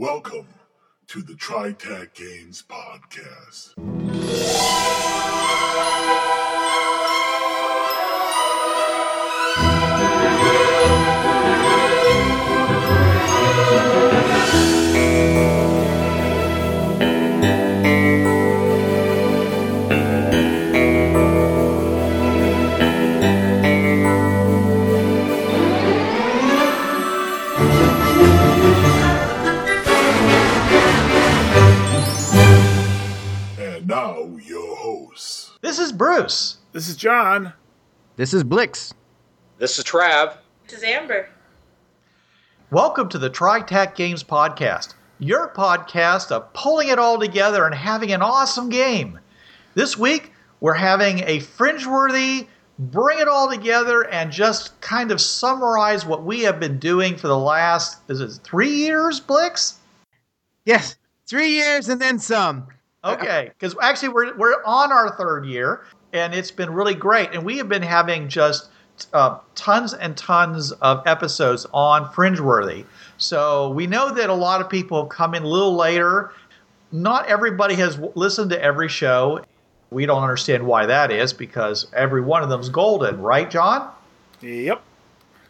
Welcome to the TriTac Games Podcast. Is Bruce. This is John. This is Blix. This is Trav. This is Amber. Welcome to the TriTac Games Podcast, your podcast of pulling it all together and having an awesome game. This week, we're having a fringe-worthy bring it all together and just kind of summarize what we have been doing for the last, is it three years, Blix? Yes, three years and then some. Okay, because actually we're we're on our third year, and it's been really great. And we have been having just uh, tons and tons of episodes on Fringeworthy. So we know that a lot of people have come in a little later. Not everybody has w- listened to every show. We don't understand why that is because every one of them's golden, right, John? Yep.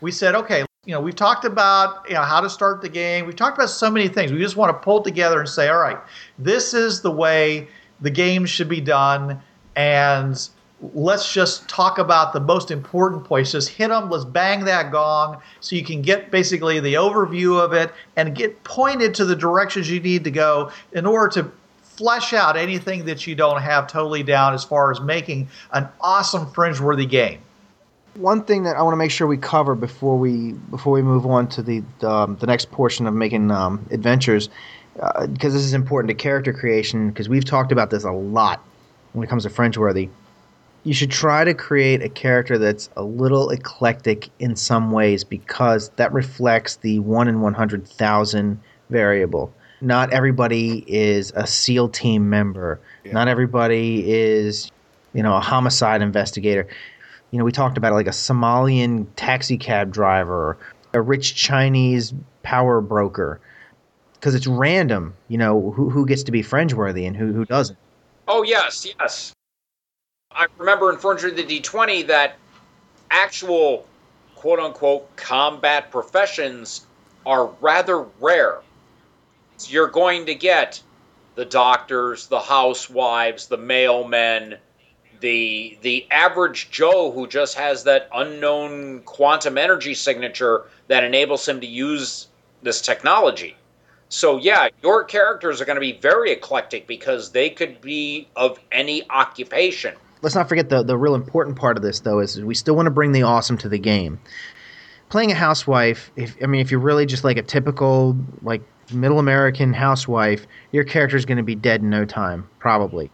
we said, okay, you know, we've talked about you know how to start the game. We've talked about so many things. We just want to pull together and say, all right, this is the way the game should be done, and let's just talk about the most important points. Just hit them. Let's bang that gong so you can get basically the overview of it and get pointed to the directions you need to go in order to flesh out anything that you don't have totally down as far as making an awesome fringe-worthy game. One thing that I want to make sure we cover before we before we move on to the the, um, the next portion of making um, adventures, because this is important to character creation. Because we've talked about this a lot when it comes to Fringeworthy. You should try to create a character that's a little eclectic in some ways because that reflects the one in one hundred thousand variable. Not everybody is a SEAL team member. Not everybody is, you know, a homicide investigator you know, we talked about like a Somalian taxi cab driver, a rich Chinese power broker, because it's random, you know, who, who gets to be fringe worthy and who, who doesn't. Oh, yes, yes. I remember in Fringeworthy D20 that actual quote unquote combat professions are rather rare. You're going to get the doctors, the housewives, the mailmen, the the average Joe who just has that unknown quantum energy signature that enables him to use this technology. So yeah, your characters are going to be very eclectic because they could be of any occupation. Let's not forget the, the real important part of this, though, is we still want to bring the awesome to the game. Playing a housewife, if I mean, if you're really just like a typical, like, middle American housewife, your character is going to be dead in no time, probably.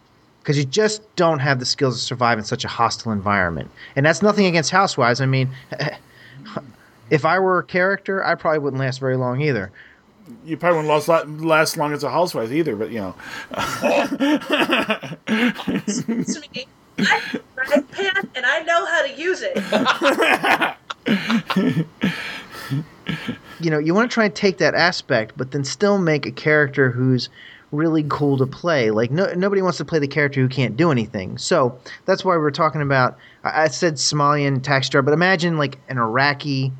Because you just don't have the skills to survive in such a hostile environment. And that's nothing against housewives. I mean, if I were a character, I probably wouldn't last very long either. You probably wouldn't last, last long as a housewife either, but you know. I have a frying pan and I know how to use it. You know, you want to try and take that aspect, but then still make a character who's really cool to play. Like no, nobody wants to play the character who can't do anything. So that's why we're talking about. I, said Somalian taxi driver, but imagine like an Iraqi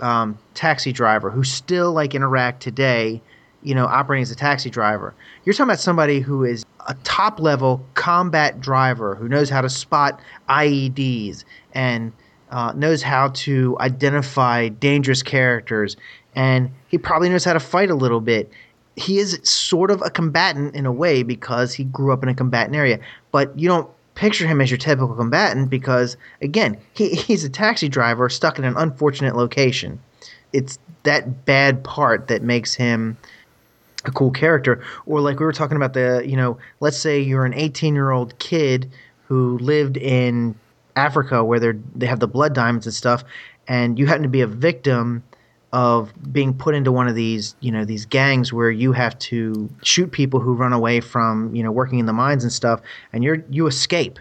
um, taxi driver who's still like in Iraq today. You know, operating as a taxi driver. You're talking about somebody who is a top level combat driver who knows how to spot IEDs and uh, knows how to identify dangerous characters, and he probably knows how to fight a little bit. He is sort of a combatant in a way because he grew up in a combatant area, but you don't picture him as your typical combatant because, again, he, he's a taxi driver stuck in an unfortunate location. It's that bad part that makes him a cool character or like we were talking about the you know let's say you're an 18 year old kid who lived in africa where they they have the blood diamonds and stuff and you happen to be a victim of being put into one of these you know these gangs where you have to shoot people who run away from you know working in the mines and stuff and you're you escape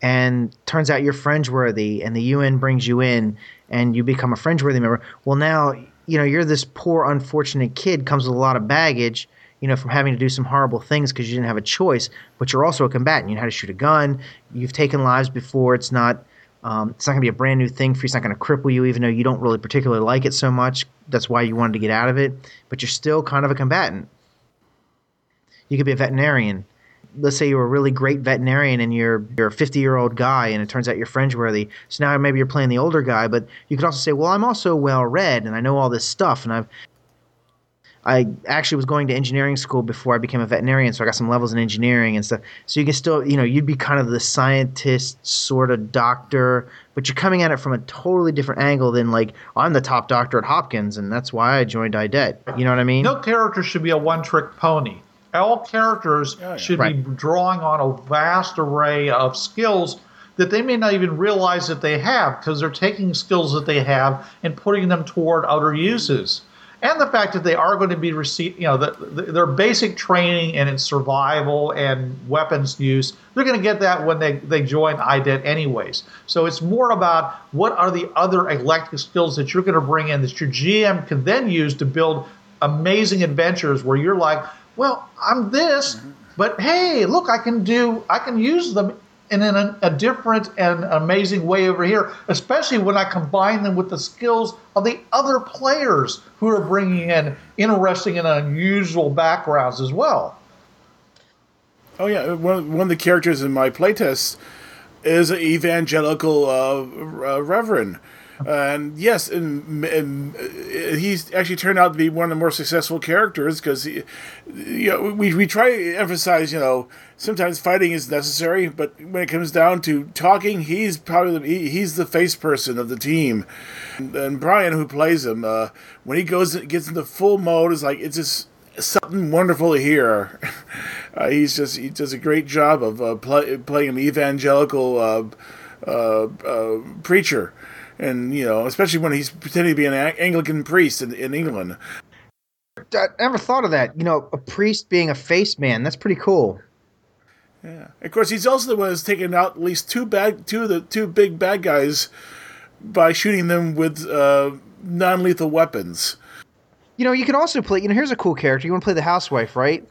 and turns out you're fringe worthy and the UN brings you in and you become a fringe worthy member well now you know, you're this poor, unfortunate kid, comes with a lot of baggage, you know, from having to do some horrible things because you didn't have a choice, but you're also a combatant. You know how to shoot a gun. You've taken lives before. It's not. Um, it's not going to be a brand new thing for you. It's not going to cripple you, even though you don't really particularly like it so much. That's why you wanted to get out of it. But you're still kind of a combatant. You could be a veterinarian. Let's say you're a really great veterinarian and you're you're a 50 year old guy, and it turns out you're fringeworthy. So now maybe you're playing the older guy, but you could also say, well, I'm also well read and I know all this stuff, and I've I actually was going to engineering school before I became a veterinarian, so I got some levels in engineering and stuff. So you can still, you know, you'd be kind of the scientist sort of doctor, but you're coming at it from a totally different angle than like I'm the top doctor at Hopkins, and that's why I joined IDET. You know what I mean? No character should be a one trick pony. All characters oh, yeah. should Right. be drawing on a vast array of skills that they may not even realize that they have because they're taking skills that they have and putting them toward other uses. And the fact that they are going to be receiving, you know, the, the, their basic training and in survival and weapons use, they're going to get that when they, they join IDET anyways. So it's more about what are the other elective skills that you're going to bring in that your GM can then use to build amazing adventures where you're like, well, I'm this, mm-hmm. but hey, look, I can do, I can use them in an, a different and amazing way over here, especially when I combine them with the skills of the other players who are bringing in interesting and unusual backgrounds as well. Oh yeah, one one of the characters in my playtest is an evangelical uh, uh, reverend, and yes, and, and uh, he's actually turned out to be one of the more successful characters because you know we we try to emphasize you know sometimes fighting is necessary, but when it comes down to talking, he's probably the, he, he's the face person of the team, and, and Brian who plays him uh, when he goes gets into full mode is like it's just something wonderful to hear. Uh, he's just he does a great job of uh, play, playing an evangelical uh, uh, uh, preacher, and you know, especially when he's pretending to be an Anglican priest in, in England. I never thought of that. You know, a priest being a face man. That's pretty cool. Yeah. Of course, he's also the one who's taken out at least two bad, two of the two big bad guys by shooting them with uh, non-lethal weapons. You know, you can also play. You know, here's a cool character. You want to play the housewife, right?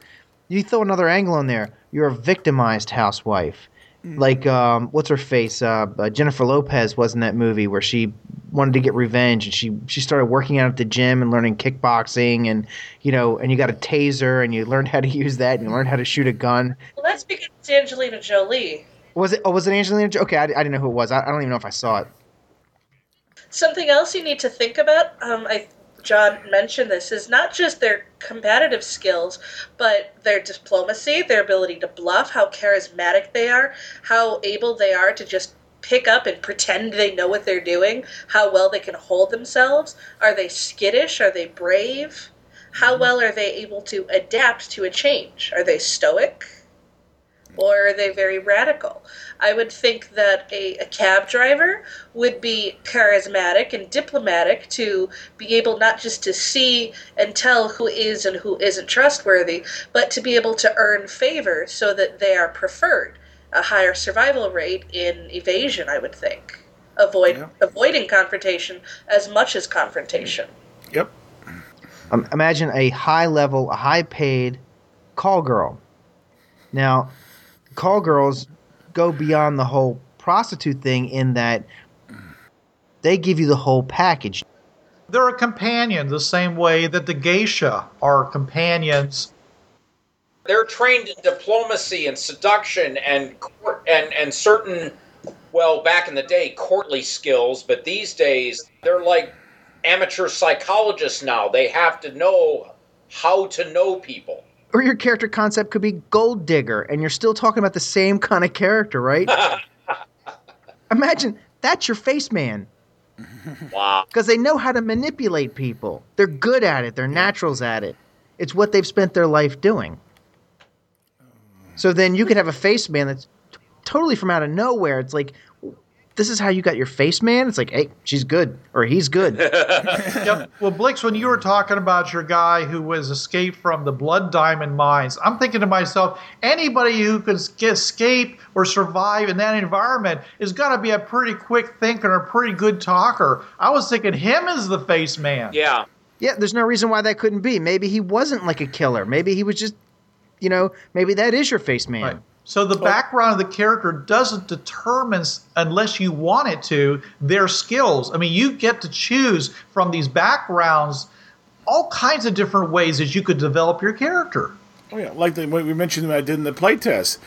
You throw another angle in there. You're a victimized housewife. Like, um, what's her face? Uh, uh, Jennifer Lopez was in that movie where she wanted to get revenge, and she she started working out at the gym and learning kickboxing, and you know, and you got a taser, and you learned how to use that, and you learned how to shoot a gun. Well, that's because it's Angelina Jolie. Was it? Oh, was it Angelina? Jo- Okay, I, I didn't know who it was. I, I don't even know if I saw it. Something else you need to think about, um, I John mentioned this, is not just their competitive skills, but their diplomacy, their ability to bluff, how charismatic they are, how able they are to just pick up and pretend they know what they're doing, how well they can hold themselves. Are they skittish? Are they brave? How mm-hmm. well are they able to adapt to a change? Are they stoic? Or are they very radical? I would think that a, a cab driver would be charismatic and diplomatic to be able not just to see and tell who is and who isn't trustworthy, but to be able to earn favor so that they are preferred. A higher survival rate in evasion, I would think. Avoid Yeah. avoiding confrontation as much as confrontation. Yep. Um, imagine a high level, a high paid call girl. Now, call girls go beyond the whole prostitute thing in that they give you the whole package. They're a companion the same way that the geisha are companions. They're trained in diplomacy and seduction and court and and certain well back in the day courtly skills, but these days they're like amateur psychologists now. They have to know how to know people. Or your character concept could be gold digger, and you're still talking about the same kind of character, right? Imagine that's your face man. Wow. because they know how to manipulate people. They're good at it. They're naturals at it. It's what they've spent their life doing. So then you could have a face man that's t- totally from out of nowhere. It's like, this is how you got your face man. It's like, hey, she's good or he's good. Yep. Well, Blix, when you were talking about your guy who was escaped from the Blood Diamond mines, I'm thinking to myself, anybody who can s- escape or survive in that environment is going to be a pretty quick thinker and a pretty good talker. I was thinking him as the face man. Yeah. Yeah, there's no reason why that couldn't be. Maybe he wasn't like a killer. Maybe he was just, you know, maybe that is your face man. Right. So the background of the character doesn't determine, unless you want it to, their skills. I mean, you get to choose from these backgrounds all kinds of different ways that you could develop your character. Oh yeah, like the, we mentioned I did in the playtest.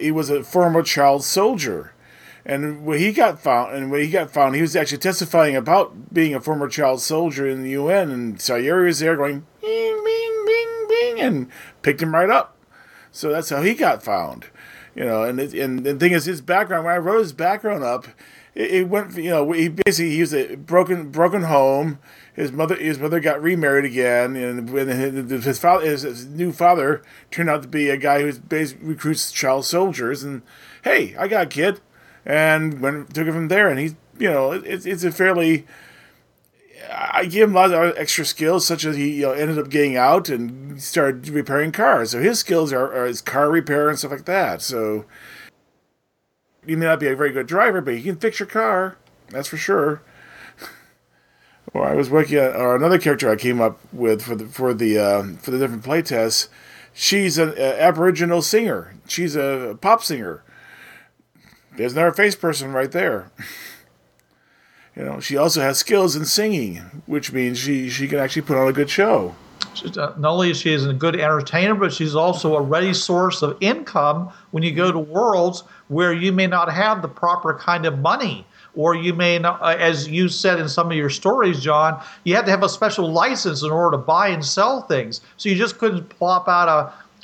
He was a former child soldier, and when he got found, and when he got found, he was actually testifying about being a former child soldier in the UN, and Sayuri was there going bing, bing, bing, bing, and picked him right up. So that's how he got found, you know. And it, and the thing is, his background. When I wrote his background up, it, it went, you know, he basically he was a broken broken home his mother his mother got remarried again, and when his, his father his, his, new father turned out to be a guy who recruits child soldiers, and hey, I got a kid, and went took it from there, and he's you know it's it's a fairly I give him a lot of extra skills, such as he you know, ended up getting out and started repairing cars. So his skills are, are his car repair and stuff like that. So you may not be a very good driver, but you can fix your car. That's for sure or I was working on, or another character I came up with for the for the uh, for the different playtests. She's an Aboriginal singer. She's a pop singer. There's another face person right there. you know, she also has skills in singing, which means she she can actually put on a good show. Uh, not only is she a good entertainer, but she's also a ready source of income when you go to worlds where you may not have the proper kind of money or you may not, uh, as you said in some of your stories, John, you had to have a special license in order to buy and sell things. So you just couldn't plop out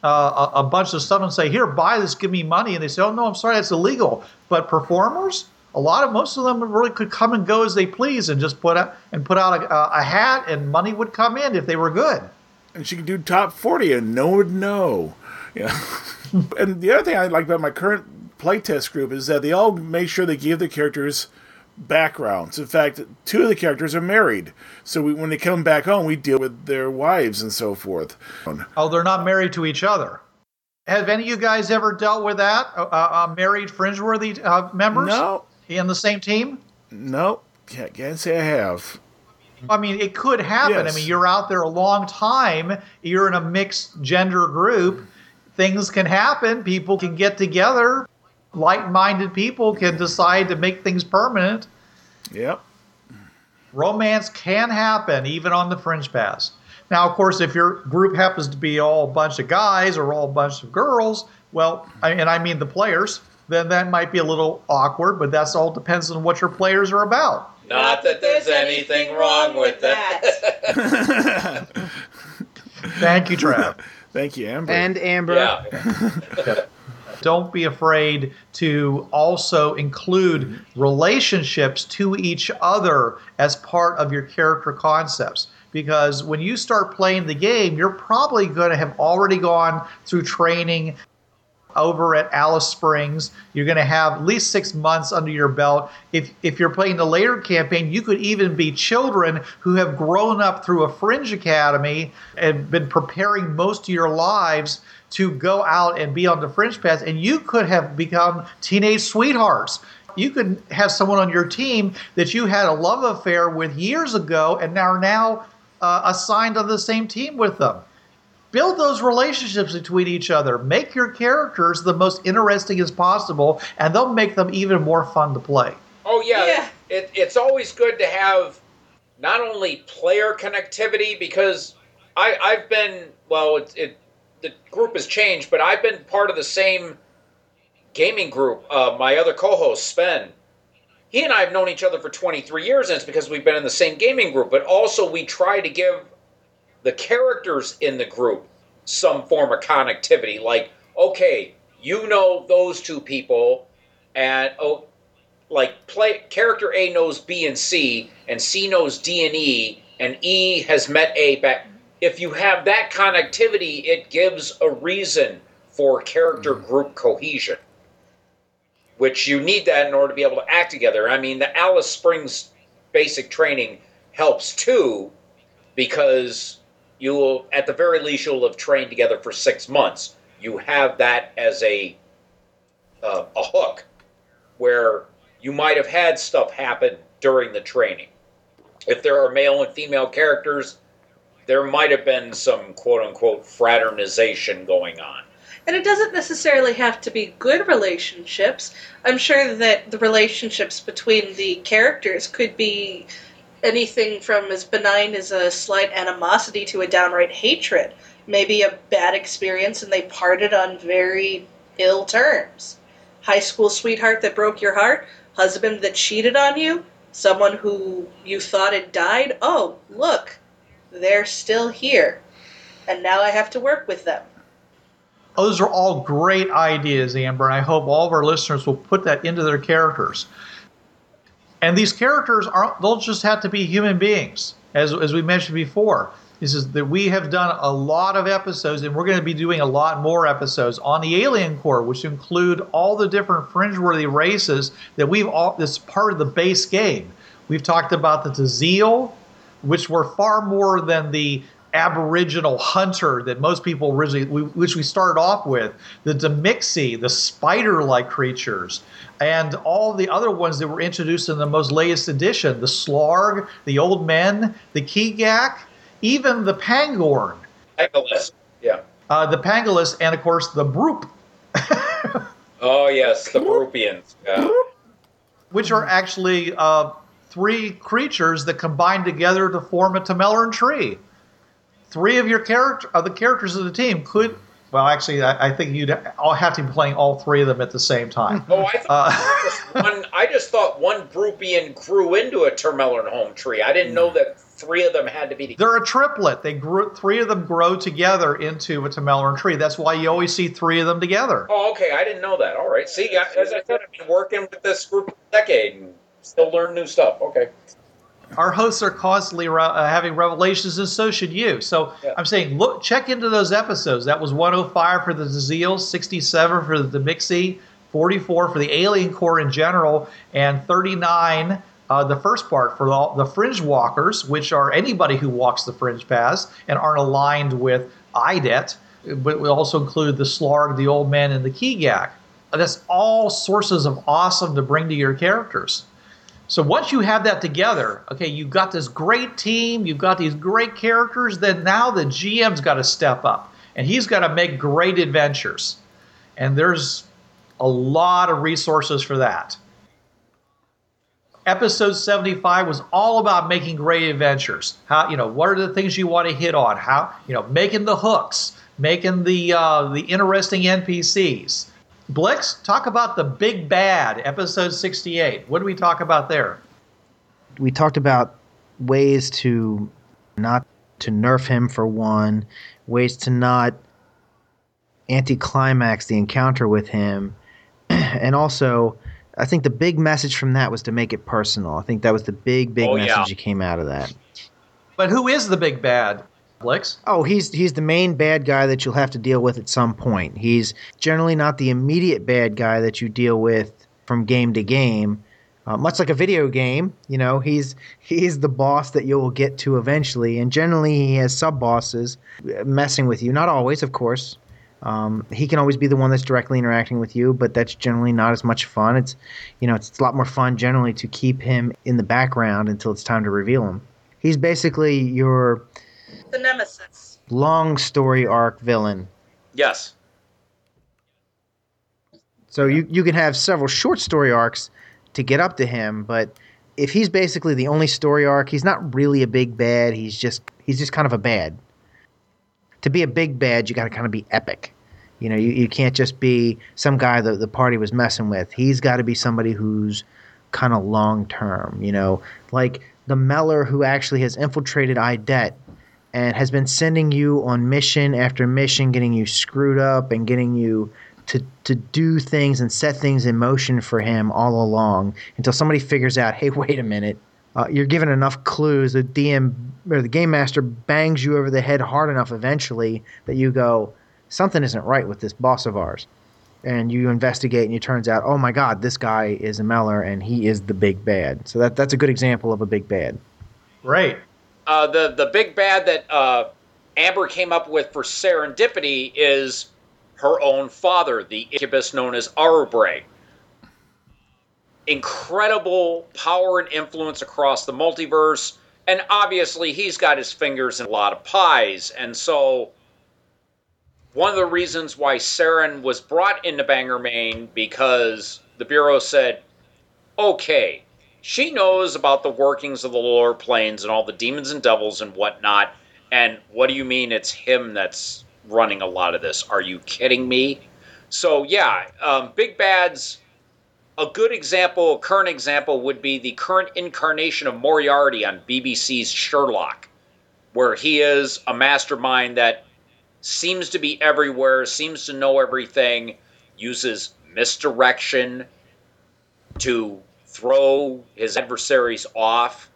a, a, a bunch of stuff and say, "Here, buy this, give me money," and they say, "Oh no, I'm sorry, that's illegal." But performers, a lot of most of them really could come and go as they please and just put out and put out a, a hat, and money would come in if they were good. And she could do top forty, and no one would know. Yeah. and the other thing I like about my current playtest group is that they all make sure they give the characters backgrounds. In fact, two of the characters are married, so we, when they come back home, we deal with their wives and so forth. Oh, they're not married to each other. Have any of you guys ever dealt with that? Uh, uh, married fringeworthy uh, members? No. In the same team? No. Can't, can't say I have. I mean, it could happen. Yes. I mean, you're out there a long time. You're in a mixed gender group. Things can happen. People can get together like-minded people can decide to make things permanent. Yep. Romance can happen even on the fringe pass. Now, of course, if your group happens to be all a bunch of guys or all a bunch of girls, well, and I mean the players, then that might be a little awkward, but that's all depends on what your players are about. Not that there's anything wrong with that. Thank you, Trav. Thank you, Amber. And Amber. Yeah. don't be afraid to also include relationships to each other as part of your character concepts. Because when you start playing the game, you're probably going to have already gone through training over at Alice Springs. You're going to have at least six months under your belt. If, if you're playing the later campaign, you could even be children who have grown up through a fringe academy and been preparing most of your lives to go out and be on the fringe path. and you could have become teenage sweethearts. You could have someone on your team that you had a love affair with years ago and are now uh, assigned on the same team with them. Build those relationships between each other. Make your characters the most interesting as possible, and they'll make them even more fun to play. Oh, yeah. yeah. It, it's always good to have not only player connectivity, because I, I've been, well, it, it the group has changed, but I've been part of the same gaming group. Uh, my other co-host, Sven, he and I have known each other for 23 years, and it's because we've been in the same gaming group. But also, we try to give the characters in the group some form of connectivity. Like, okay, you know those two people, and oh, like play character A knows B and C, and C knows D and E, and E has met A back if you have that connectivity, it gives a reason for character mm. group cohesion, which you need that in order to be able to act together. I mean, the Alice Springs basic training helps too, because you will, at the very least, you'll have trained together for six months. You have that as a uh, a hook, where you might have had stuff happen during the training. if there are male and female characters, there might have been some quote unquote fraternization going on. And it doesn't necessarily have to be good relationships. I'm sure that the relationships between the characters could be anything from as benign as a slight animosity to a downright hatred. Maybe a bad experience and they parted on very ill terms. High school sweetheart that broke your heart, husband that cheated on you, someone who you thought had died. Oh, look, they're still here. And now I have to work with them. Oh, those are all great ideas, Amber, and I hope all of our listeners will put that into their characters. And these characters aren't, they'll just have to be human beings, as, as we mentioned before. This is that we have done a lot of episodes, and we're going to be doing a lot more episodes on the Alien Core, which include all the different fringe-worthy races that we've all. That's part of the base game. We've talked about the Tazeel, which were far more than the aboriginal hunter that most people originally, we, which we started off with, the Demixi, the spider-like creatures, and all the other ones that were introduced in the most latest edition, the Slarg, the Old Men, the Keegak, even the Pangorn. Pangolus, yeah. Uh, the Pangolus, and of course the Broop. oh yes, the Broopians. Yeah. Which are actually uh, three creatures that combine together to form a Tamellaran tree. Three of your character, of the characters of the team could. Well, actually, I, I think you'd all have to be playing all three of them at the same time. Oh, I thought uh, just one. I just thought one Broopian grew into a Tamellaran home tree. I didn't know that three of them had to be together. They're a triplet. They grew three of them grow together into a Tamellaran tree. That's why you always see three of them together. Oh, okay. I didn't know that. All right. See, as I said, I've been working with this group for a decade and still learn new stuff. Okay. Our hosts are constantly re- uh, having revelations, and so should you. So yeah. I'm saying, look, check into those episodes. That was 105 for the Zeal, 67 for the Mixie, 44 for the Alien Core in general, and 39 uh, the first part for all the fringe walkers, which are anybody who walks the fringe paths and aren't aligned with IDET, but we also include the Slarg, the Old Man, and the Keegak. That's all sources of awesome to bring to your characters. So once you have that together, okay, you've got this great team, you've got these great characters, then now the GM's got to step up and he's got to make great adventures. And there's a lot of resources for that. Episode 75 was all about making great adventures. How you know what are the things you want to hit on? How you know making the hooks making the uh, the interesting npcs blix talk about the big bad episode 68 what do we talk about there we talked about ways to not to nerf him for one ways to not anticlimax the encounter with him and also I think the big message from that was to make it personal. I think that was the big, big oh, message yeah. that came out of that. But who is the big bad? Oh, he's he's the main bad guy that you'll have to deal with at some point. He's generally not the immediate bad guy that you deal with from game to game. Uh, much like a video game, you know, he's he's the boss that you will get to eventually, and generally he has sub bosses messing with you. Not always, of course. Um, he can always be the one that's directly interacting with you, but that's generally not as much fun. It's, you know, it's, it's a lot more fun generally to keep him in the background until it's time to reveal him. He's basically your the nemesis, long story arc villain. Yes. So you you can have several short story arcs to get up to him, but if he's basically the only story arc, he's not really a big bad. He's just he's just kind of a bad to be a big bad, you got to kind of be epic. You know, you, you can't just be some guy that the party was messing with. He's got to be somebody who's kind of long term. You know, like the Meller who actually has infiltrated IDET and has been sending you on mission after mission, getting you screwed up and getting you to to do things and set things in motion for him all along until somebody figures out, hey, wait a minute, uh, you're given enough clues. The DM or the game master bangs you over the head hard enough eventually that you go, something isn't right with this boss of ours. And you investigate, and it turns out, oh my God, this guy is a Meller, and he is the big bad. So that that's a good example of a big bad. Right. Uh, the the big bad that uh, Amber came up with for serendipity is her own father, the incubus known as Arubre incredible power and influence across the multiverse And obviously, he's got his fingers in a lot of pies. And so, one of the reasons why Saren was brought into Bangor, Maine, because the Bureau said, okay, she knows about the workings of the lower planes and all the demons and devils and whatnot. And what do you mean it's him that's running a lot of this? Are you kidding me? So, yeah, um, Big Bad's a good example, a current example, would be the current incarnation of Moriarty on BBC's Sherlock, where he is a mastermind that seems to be everywhere, seems to know everything, uses misdirection to throw his adversaries off.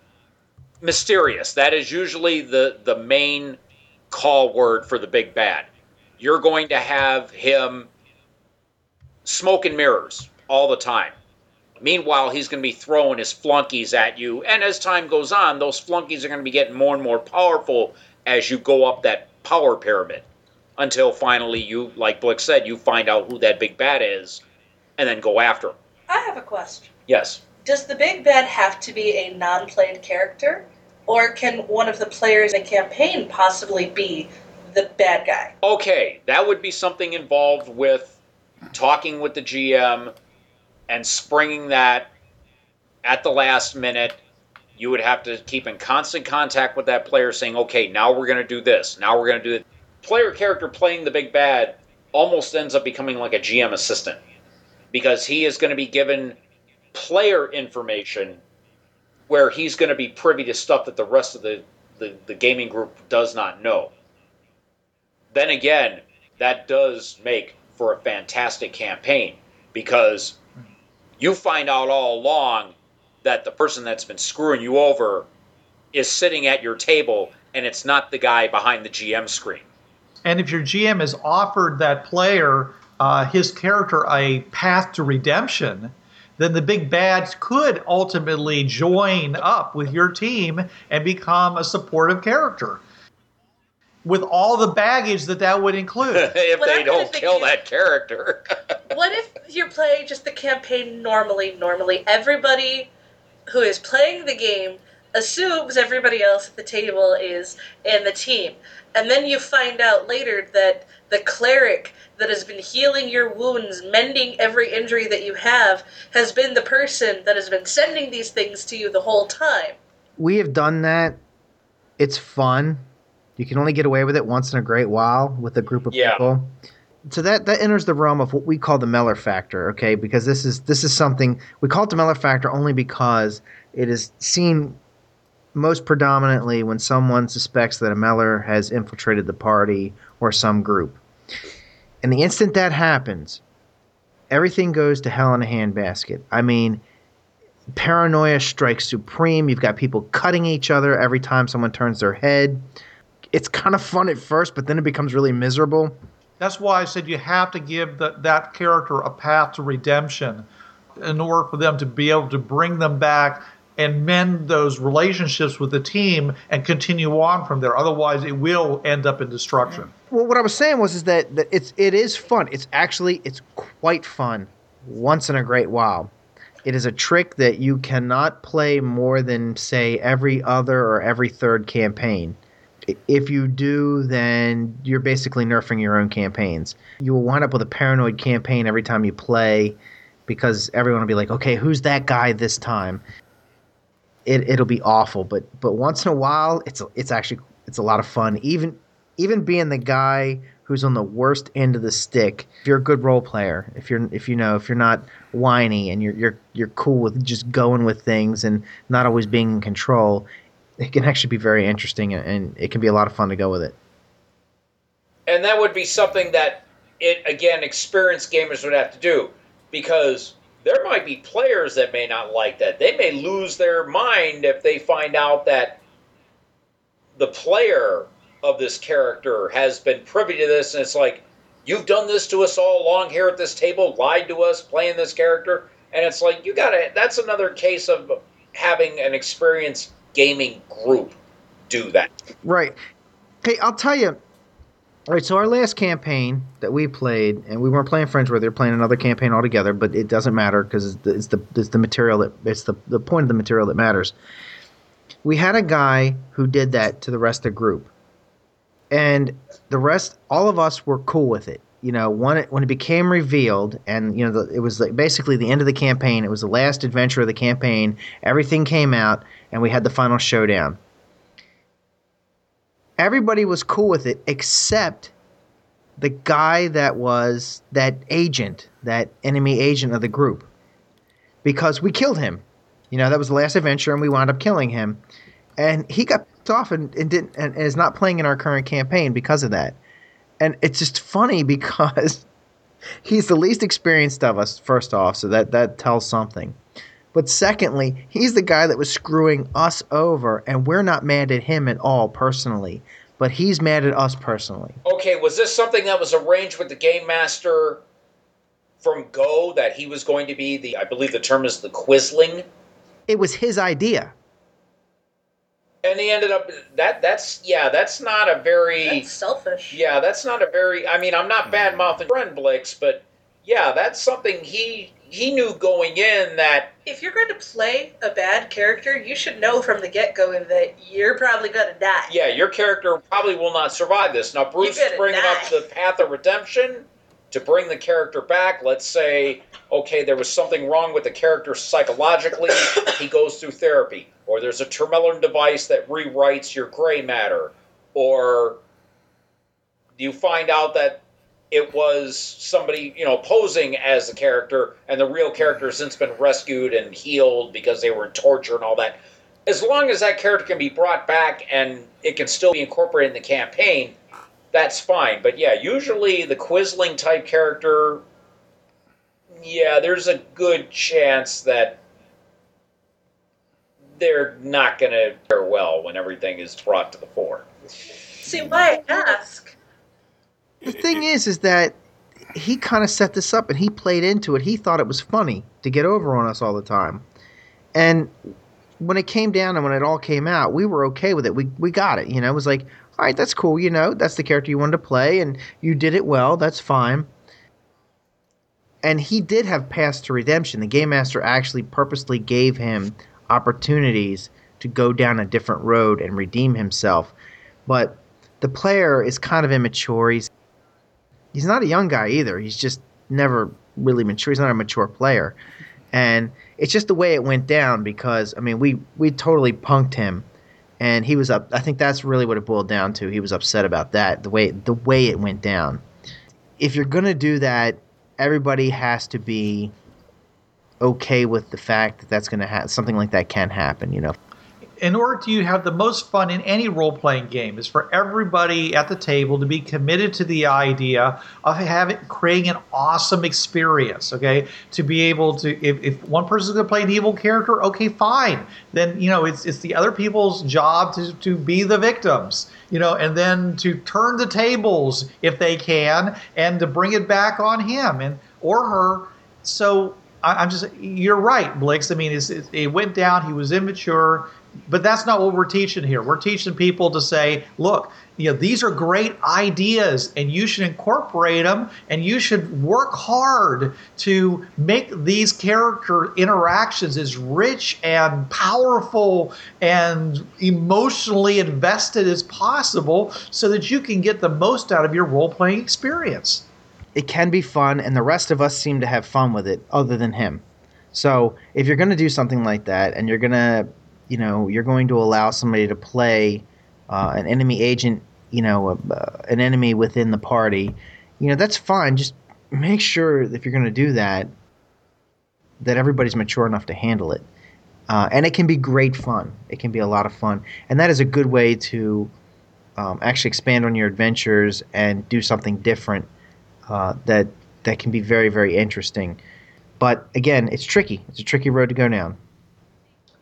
Mysterious. That is usually the, the main call word for the big bad. You're going to have him smoke and mirrors all the time. Meanwhile, he's going to be throwing his flunkies at you, and as time goes on, those flunkies are going to be getting more and more powerful as you go up that power pyramid until finally you, like Blix said, you find out who that big bad is and then go after him. I have a question. Yes. Does the big bad have to be a non played character? Or can one of the players in a campaign possibly be the bad guy? Okay, that would be something involved with talking with the GM and springing that at the last minute. You would have to keep in constant contact with that player saying, okay, now we're going to do this. Now we're going to do it. Player character playing the big bad almost ends up becoming like a GM assistant because he is going to be given player information where he's going to be privy to stuff that the rest of the, the, the gaming group does not know. Then again, that does make for a fantastic campaign because you find out all along that the person that's been screwing you over is sitting at your table and it's not the guy behind the GM screen. And if your GM has offered that player uh, his character a path to redemption, then the big bads could ultimately join up with your team and become a supportive character. With all the baggage that that would include. if What they I'm don't kill thinking- that character. What if you're playing just the campaign normally? Normally, everybody who is playing the game assumes everybody else at the table is in the team. And then you find out later that the cleric that has been healing your wounds, mending every injury that you have, has been the person that has been sending these things to you the whole time. We have done that. It's fun. You can only get away with it once in a great while with a group of Yeah. people. So that that enters the realm of what we call the Meller factor, okay? Because this is this is something we call it the Meller factor only because it is seen most predominantly when someone suspects that a Meller has infiltrated the party or some group. And the instant that happens, everything goes to hell in a handbasket. I mean, paranoia strikes supreme. You've got people cutting each other every time someone turns their head. It's kind of fun at first, but then it becomes really miserable. That's why I said you have to give the, that character a path to redemption in order for them to be able to bring them back and mend those relationships with the team and continue on from there. Otherwise, it will end up in destruction. Well, what I was saying was is that, that it's it is fun. It's actually it's quite fun once in a great while. It is a trick that you cannot play more than say every other or every third campaign. If you do, then you're basically nerfing your own campaigns. You will wind up with a paranoid campaign every time you play because everyone will be like, "Okay, who's that guy this time?" It it'll be awful, but but once in a while, it's it's actually it's a lot of fun. Even even being the guy who's on the worst end of the stick, if you're a good role player, if you're if you know if you're not whiny and you're you're you're cool with just going with things and not always being in control, it can actually be very interesting and, it can be a lot of fun to go with it. and that would be something that it again experienced gamers would have to do because there might be players that may not like that they may lose their mind if they find out that the player of this character has been privy to this and it's like you've done this to us all along here at this table lied to us playing this character and it's like you gotta that's another case of having an experienced gaming group do that Right. Hey, I'll tell you. All right, so our last campaign that we played, and we weren't playing Friends, where they're playing another campaign altogether, but it doesn't matter because it's the, it's the it's the material that it's the the point of the material that matters. we had a guy who did that to the rest of the group, and the rest, all of us were cool with it. You know, when it when it became revealed, and you know, the, it was like basically the end of the campaign. It was the last adventure of the campaign. Everything came out, and we had the final showdown. Everybody was cool with it except the guy that was that agent, that enemy agent of the group, because we killed him. You know, that was the last adventure, and we wound up killing him, and he got pissed off and, and didn't and is not playing in our current campaign because of that. And it's just funny because he's the least experienced of us. First off, so that that tells something. But secondly, he's the guy that was screwing us over, and we're not mad at him at all personally but he's mad at us personally. Okay, was this something that was arranged with the game master from Go that he was going to be the I believe the term is the Quisling? It was his idea. And he ended up that that's yeah, that's not a very That's selfish. Yeah, that's not a very I mean, I'm not bad mouthing friend Blix, but yeah, that's something he he knew going in that If you're going to play a bad character, you should know from the get go that you're probably going to die. yeah, your character probably will not survive this. Now Bruce is bringing die. up the path of redemption to bring the character back. Let's say okay, there was something wrong with the character psychologically. he goes through therapy, or there's a Termelin device that rewrites your gray matter, or you find out that it was somebody you know posing as the character and the real character has since been rescued and healed because they were in torture and all that as long as that character can be brought back and it can still be incorporated in the campaign that's fine but yeah usually the quisling type character yeah there's a good chance that they're not going to fare well when everything is brought to the fore See, why ask? The thing is, is that he kind of set this up and he played into it. He thought it was funny to get over on us all the time. And when it came down and when it all came out, we were okay with it. We we got it. You know, it was like, all right, that's cool. You know, that's the character you wanted to play, and you did it well. That's fine. And he did have paths to redemption. The game master actually purposely gave him opportunities to go down a different road and redeem himself. But the player is kind of immature. He's he's not a young guy either. He's just never really mature. He's not a mature player, and it's just the way it went down. Because I mean, we we totally punked him, and he was up. I think that's really what it boiled down to. He was upset about that. The way the way it went down. If you're gonna do that, everybody has to be okay with the fact that that's gonna have something like that can happen. You know. In order to have the most fun in any role playing game is for everybody at the table to be committed to the idea of having creating an awesome experience okay to be able to if, if one person's going to play an evil character okay fine then you know it's it's the other people's job to to be the victims you know and then to turn the tables if they can and to bring it back on him and or her so I- I'm just, you're right, Blix. I mean, it went down. He was immature, but that's not what we're teaching here. We're teaching people to say, look, you know, these are great ideas and you should incorporate them and you should work hard to make these character interactions as rich and powerful and emotionally invested as possible so that you can get the most out of your role playing experience. it can be fun, and the rest of us seem to have fun with it, other than him. So if you're going to do something like that, and you're going to, you know, you're going to allow somebody to play uh, an enemy agent, you know, uh, an enemy within the party, you know, that's fine. Just make sure if you're going to do that, that everybody's mature enough to handle it. Uh, and it can be great fun. It can be a lot of fun, and that is a good way to um, actually expand on your adventures and do something different uh, that that can be very very interesting. But again, it's tricky. It's a tricky road to go down.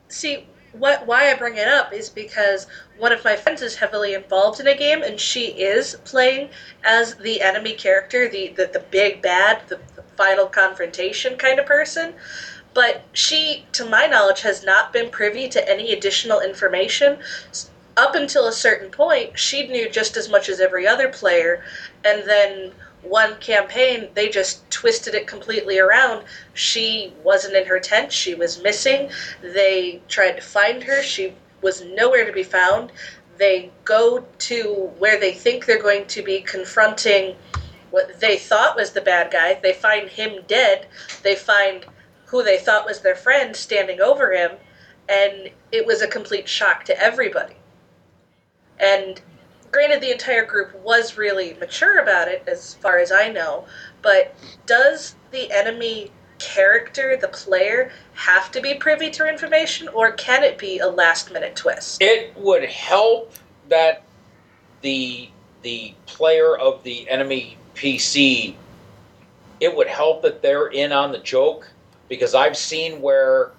See, what why I bring it up is because one of my friends is heavily involved in a game, and she is playing as the enemy character, the the, the big bad, the, the final confrontation kind of person. But she, to my knowledge, has not been privy to any additional information. Up until a certain point, she knew just as much as every other player, and then one campaign they just twisted it completely around. She wasn't in her tent, she was missing. They tried to find her, she was nowhere to be found. They go to where they think they're going to be confronting what they thought was the bad guy. They find him dead. They find who they thought was their friend standing over him, and it was a complete shock to everybody. And granted, the entire group was really mature about it, as far as I know, but does the enemy character, the player, have to be privy to information, or can it be a last minute twist? It would help that the the player of the enemy PC. It would help that they're in on the joke because I've seen where.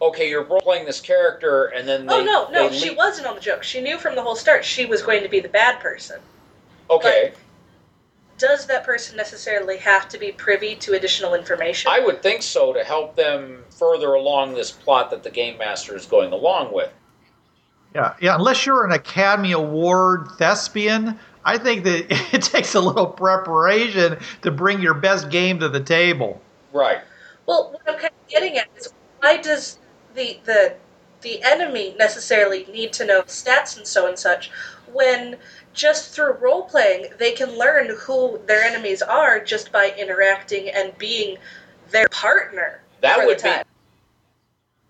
Okay, you're role playing this character, and then oh, they, oh no, no, they she leak- wasn't on the joke. She knew from the whole start she was going to be the bad person. Okay, Does that person necessarily have to be privy to additional information? I would think so to help them further along this plot that the game master is going along with. Yeah, yeah. Unless you're an Academy Award thespian, I think that it takes a little preparation to bring your best game to the table. Right. Well, what I'm kind of getting at is why does the the the enemy necessarily need to know stats and so and such when just through role playing they can learn who their enemies are just by interacting and being their partner. That would be.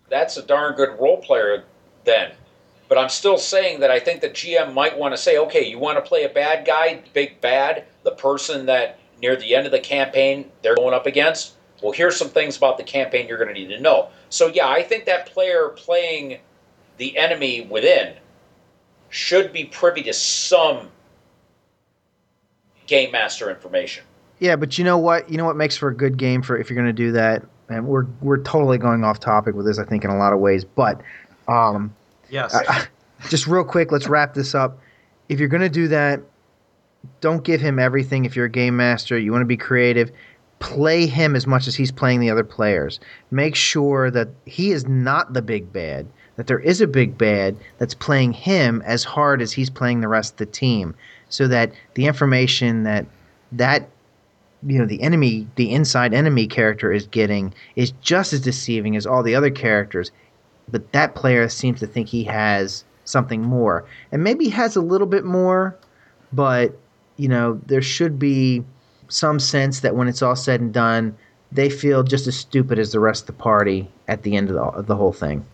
That's a darn good role player then. But I'm still saying that I think the GM might want to say, okay, you want to play a bad guy, big bad, the person that near the end of the campaign they're going up against. Well, here's some things about the campaign you're going to need to know. So, yeah, I think that player playing the enemy within should be privy to some game master information. Yeah, but you know what? You know what makes for a good game for if you're going to do that. And we're we're totally going off topic with this, I think, in a lot of ways. But um, Yes. I- just real quick, let's wrap this up. If you're going to do that, don't give him everything. If you're a game master, you want to be creative. Play him as much as he's playing the other players. Make sure that he is not the big bad. That there is a big bad that's playing him as hard as he's playing the rest of the team, so that the information that that you know the enemy the inside enemy character is getting is just as deceiving as all the other characters but that player seems to think he has something more and maybe has a little bit more but you know there should be some sense that when it's all said and done they feel just as stupid as the rest of the party at the end of the, of the whole thing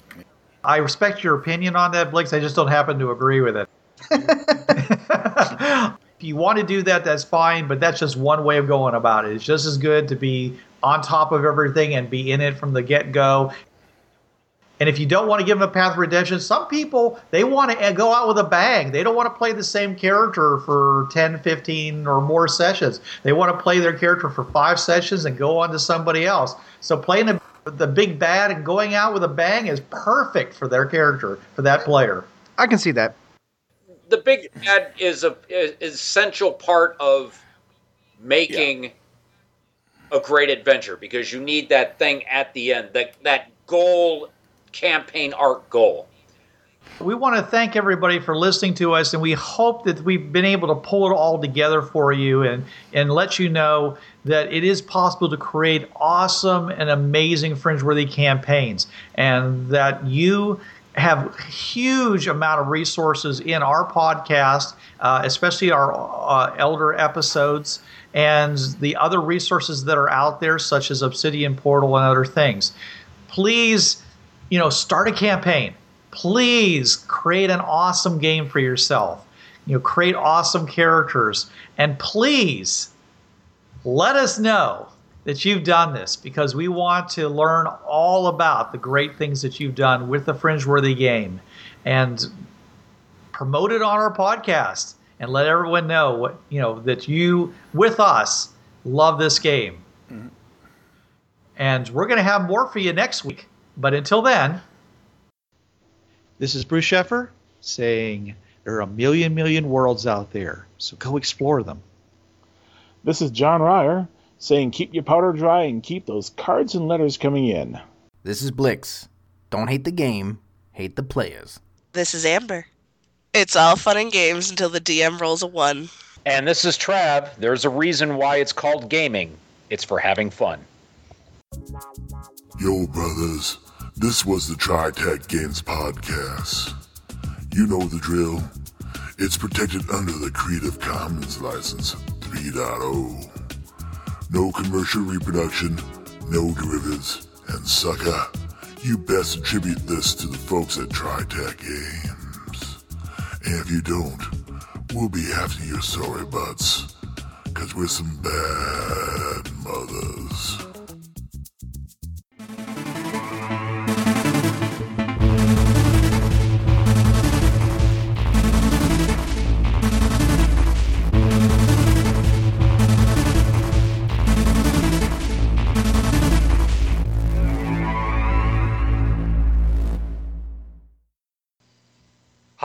I respect your opinion on that, Blix. I just don't happen to agree with it. if you want to do that, that's fine, but that's just one way of going about it. It's just as good to be on top of everything and be in it from the get go. And if you don't want to give them a path of redemption, some people they want to go out with a bang. They don't want to play the same character for 10, 15 or more sessions. They want to play their character for 5 sessions and go on to somebody else. So playing the, the big bad and going out with a bang is perfect for their character, for that player. i can see that the big bad is a is essential part of making a great adventure because you need that thing at the end that that goal campaign art goal We want to thank everybody for listening to us, and we hope that we've been able to pull it all together for you and, and let you know that it is possible to create awesome and amazing fringe-worthy campaigns, and that you have huge amount of resources in our podcast, uh, especially our uh, elder episodes and the other resources that are out there, such as Obsidian Portal and other things. Please, you know, start a campaign please create an awesome game for yourself. You know, create awesome characters, and please let us know that you've done this because we want to learn all about the great things that you've done with the Fringeworthy game, and promote it on our podcast and let everyone know what you know that you with us love this game. Mm-hmm. And we're going to have more for you next week. But until then. This is Bruce Sheffer saying there are a million, million worlds out there, so go explore them. This is John Ryer saying keep your powder dry and keep those cards and letters coming in. This is Blix. Don't hate the game, hate the players. This is Amber. It's all fun and games until the DM rolls a one. and this is trav there's a reason why it's called gaming it's for having fun Yo, brothers, This was the Tri Tac Games Podcast. You know the drill. It's protected under the Creative Commons License 3.0. No commercial reproduction, no derivatives, and sucker, you best attribute this to the folks at Tri Tac Games. And if you don't, we'll be after your sorry butts, cause we're some bad mothers.